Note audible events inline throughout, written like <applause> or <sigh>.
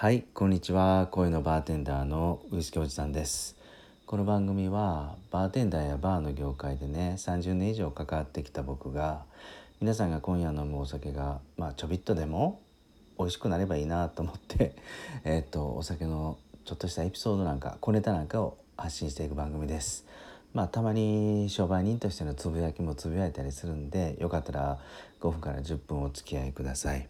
はいこんにちは。声のバーテンダーのウイスキーおじさんです。この番組はバーテンダーやバーの業界でね30年以上関わってきた僕が皆さんが今夜飲むお酒がまあちょびっとでも美味しくなればいいなと思って <laughs> えっとお酒のちょっとしたエピソードなんか小ネタなんかを発信していく番組です。まあたまに商売人としてのつぶやきもつぶやいたりするんでよかったら5分から10分お付き合いください。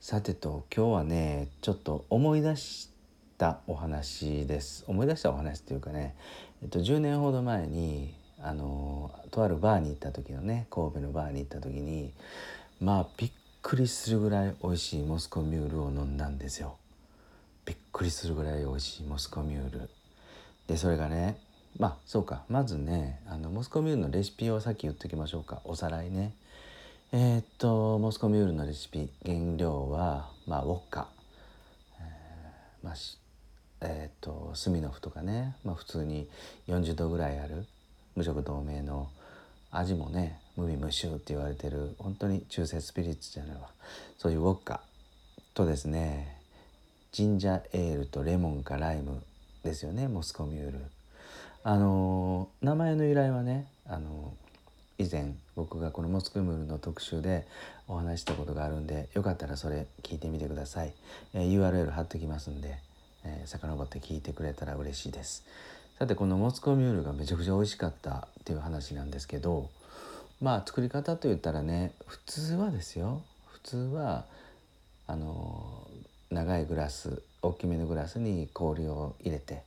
さてと今日はねちょっと思い出したお話です。思い出したお話っていうかね、えっと、10年ほど前にあのとあるバーに行った時のね神戸のバーに行った時にまあびっくりするぐらい美味しいモスコミュールを飲んだんですよ。びっくりするぐらい美味しいモスコミュール。でそれがねまあそうかまずねあのモスコミュールのレシピをさっき言っておきましょうか。おさらいね。えー、っとモスコミュールのレシピ原料はまあウォッカ、えー、まあえー、っとスミノフとかね、まあ、普通に40度ぐらいある。無色透明の。味もね無味無臭って言われてる。本当に中性スピリッツじゃないわ。そういうウォッカとですねジンジャーエールとレモンかライムですよねモスコミュール。あの名前の由来はねあの以前僕がこのモスクムールの特集でお話したことがあるんでよかったらそれ聞いてみてください、えー、URL 貼ってきますんで、えー、遡って聞いてくれたら嬉しいです。さてこのモスコミュールがめちゃくちゃ美味しかったっていう話なんですけどまあ作り方といったらね普通はですよ。普通はあの長いグラス大きめのグラスに氷を入れて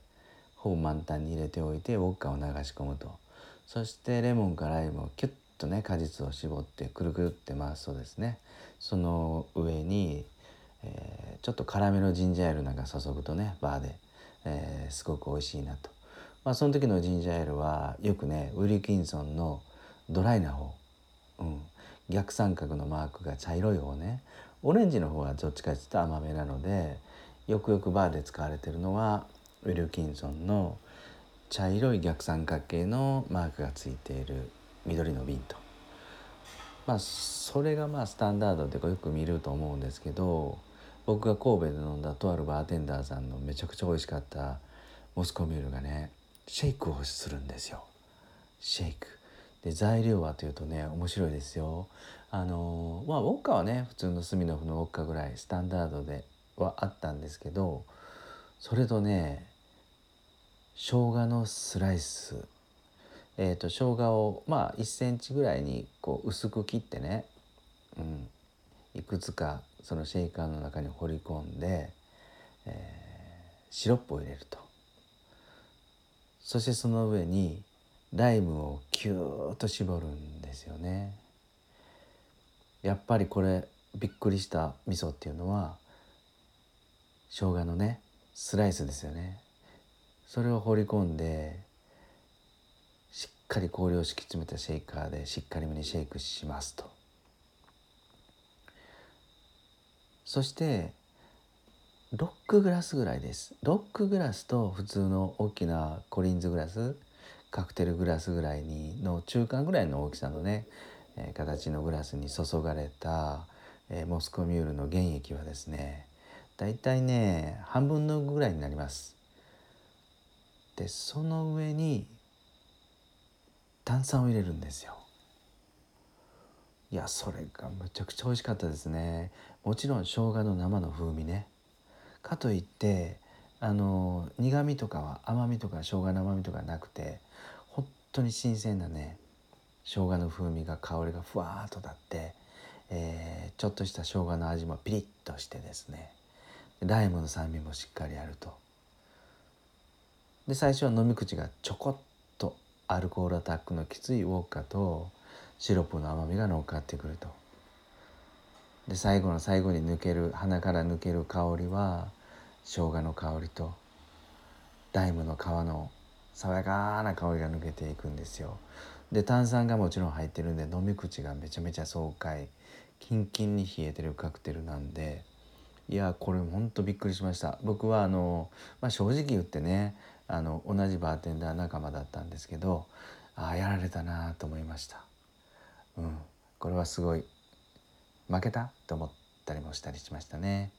ほぼ満タンに入れておいてウォッカを流し込むと。そしてレモンかライムをキュッとね果実を絞ってくるくるって回すとですねその上に、えー、ちょっと辛めのジンジャーエールなんか注ぐとねバーで、えー、すごく美味しいなと。まあ、その時のジンジャーエールはよくねウィルキンソンのドライな方、うん、逆三角のマークが茶色い方ねオレンジの方はどっちかというと甘めなのでよくよくバーで使われてるのはウィルキンソンの茶色い逆三角形のマークがついている緑の瓶と。まあそれがまあスタンダードでよく見ると思うんですけど僕が神戸で飲んだとあるバーテンダーさんのめちゃくちゃ美味しかったモスコミュールがねシェイクをするんですよ。シェイク。で材料はというとね面白いですよ。あのまあウォッカはね普通のスミノフのウォッカぐらいスタンダードではあったんですけどそれとね生姜のスライス。えーと、生姜をまあ1センチぐらいにこう薄く切ってね、うん、いくつかそのシェイカーの中に放り込んで、えー、シロップを入れると。そしてその上にライムをキューッと絞るんですよね。やっぱりこれびっくりした味噌っていうのは生姜のねスライスですよね。それを放り込んでしっかり氷を敷き詰めたシェイカーでしっかりめにシェイクしますと。そしてロックグラスぐらいです。ロックグラスと普通の大きなコリンズグラスカクテルグラスぐらいにの中間ぐらいの大きさのね、えー、形のグラスに注がれた、えー、モスコミュールの原液はですねだいたいね半分のぐらいになります。でその上に炭酸を入れるんですよ。いやそれがむちゃくちゃ美味しかったですね。もちろん生姜の生の風味ね。かといってあの苦味とかは甘みとか生姜の甘みとかなくて本当に新鮮なね生姜の風味が香りがふわーっと立って、えー、ちょっとした生姜の味もピリッとしてですね。ライムの酸味もしっかりあると。で最初は飲み口がちょこっとアルコールアタックのきついウォッカとシロップの甘みが乗っかってくると。で最後の最後に抜ける鼻から抜ける香りは生姜の香りとライムの皮の爽やかな香りが抜けていくんですよ。で炭酸がもちろん入ってるんで飲み口がめちゃめちゃ爽快キンキンに冷えてるカクテルなんでいやこれほんとびっくりしました。僕はあの、まあ、正直言ってねあの同じバーテンダー仲間だったんですけどああやられたなと思いました。うん、これはすごい負けたと思ったりもしたりしましたね。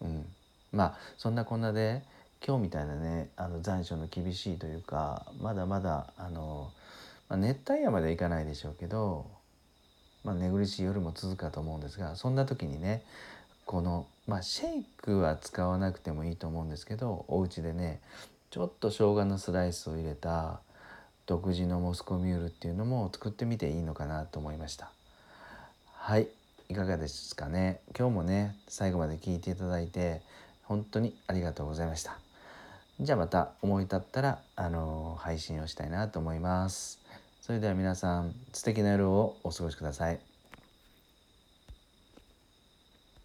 うん、まあそんなこんなで今日みたいなねあの残暑の厳しいというかまだまだあの、まあ、熱帯夜まではいかないでしょうけど、まあ、寝苦しい夜も続くかと思うんですがそんな時にねこの、まあ、シェイクは使わなくてもいいと思うんですけどお家でねちょっと生姜のスライスを入れた独自のモスコミュールっていうのも作ってみていいのかなと思いました。はいいかがですかね？今日もね最後まで聞いていただいて本当にありがとうございました。じゃあまた思い立ったらあの配信をしたいなと思います。それでは皆さん素敵な夜をお過ごしください。